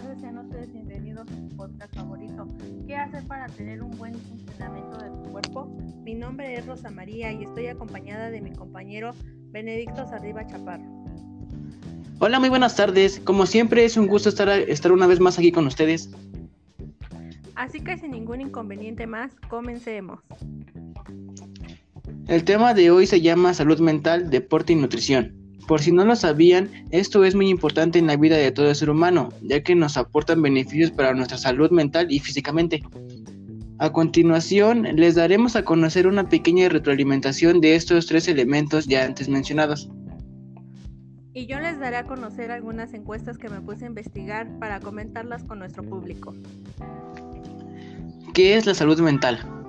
tardes, sean ustedes bienvenidos a su podcast favorito. ¿Qué hacer para tener un buen funcionamiento de tu cuerpo? Mi nombre es Rosa María y estoy acompañada de mi compañero Benedicto Sarriba Chaparro. Hola, muy buenas tardes. Como siempre es un gusto estar, estar una vez más aquí con ustedes. Así que sin ningún inconveniente más, comencemos. El tema de hoy se llama salud mental, deporte y nutrición. Por si no lo sabían, esto es muy importante en la vida de todo ser humano, ya que nos aportan beneficios para nuestra salud mental y físicamente. A continuación, les daremos a conocer una pequeña retroalimentación de estos tres elementos ya antes mencionados. Y yo les daré a conocer algunas encuestas que me puse a investigar para comentarlas con nuestro público. ¿Qué es la salud mental?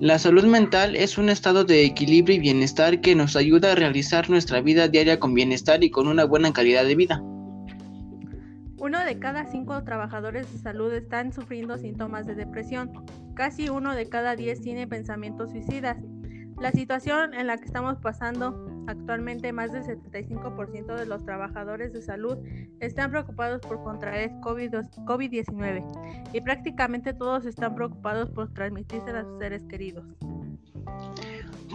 La salud mental es un estado de equilibrio y bienestar que nos ayuda a realizar nuestra vida diaria con bienestar y con una buena calidad de vida. Uno de cada cinco trabajadores de salud están sufriendo síntomas de depresión. Casi uno de cada diez tiene pensamientos suicidas. La situación en la que estamos pasando actualmente, más del 75% de los trabajadores de salud están preocupados por contraer COVID-19 y prácticamente todos están preocupados por transmitirse a sus seres queridos.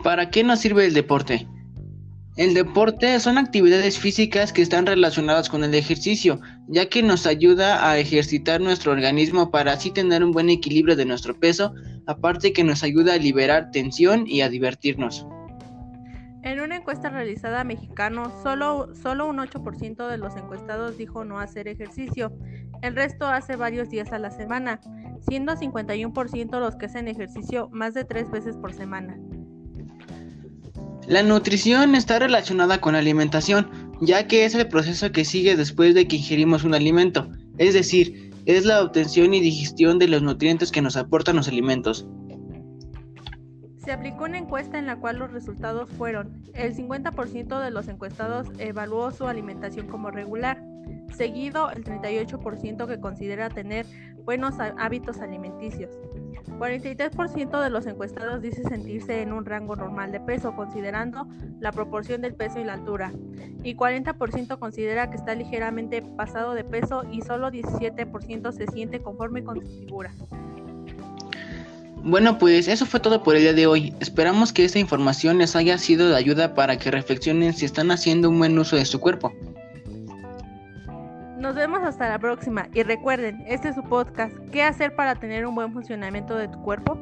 ¿Para qué nos sirve el deporte? El deporte son actividades físicas que están relacionadas con el ejercicio, ya que nos ayuda a ejercitar nuestro organismo para así tener un buen equilibrio de nuestro peso, aparte que nos ayuda a liberar tensión y a divertirnos. En una encuesta realizada a mexicanos, solo, solo un 8% de los encuestados dijo no hacer ejercicio, el resto hace varios días a la semana, siendo 51% los que hacen ejercicio más de tres veces por semana. La nutrición está relacionada con la alimentación, ya que es el proceso que sigue después de que ingerimos un alimento, es decir, es la obtención y digestión de los nutrientes que nos aportan los alimentos. Se aplicó una encuesta en la cual los resultados fueron, el 50% de los encuestados evaluó su alimentación como regular, seguido el 38% que considera tener buenos hábitos alimenticios. 43% de los encuestados dice sentirse en un rango normal de peso, considerando la proporción del peso y la altura, y 40% considera que está ligeramente pasado de peso y solo 17% se siente conforme con su figura. Bueno, pues eso fue todo por el día de hoy. Esperamos que esta información les haya sido de ayuda para que reflexionen si están haciendo un buen uso de su cuerpo. Nos vemos hasta la próxima y recuerden, este es su podcast, ¿qué hacer para tener un buen funcionamiento de tu cuerpo?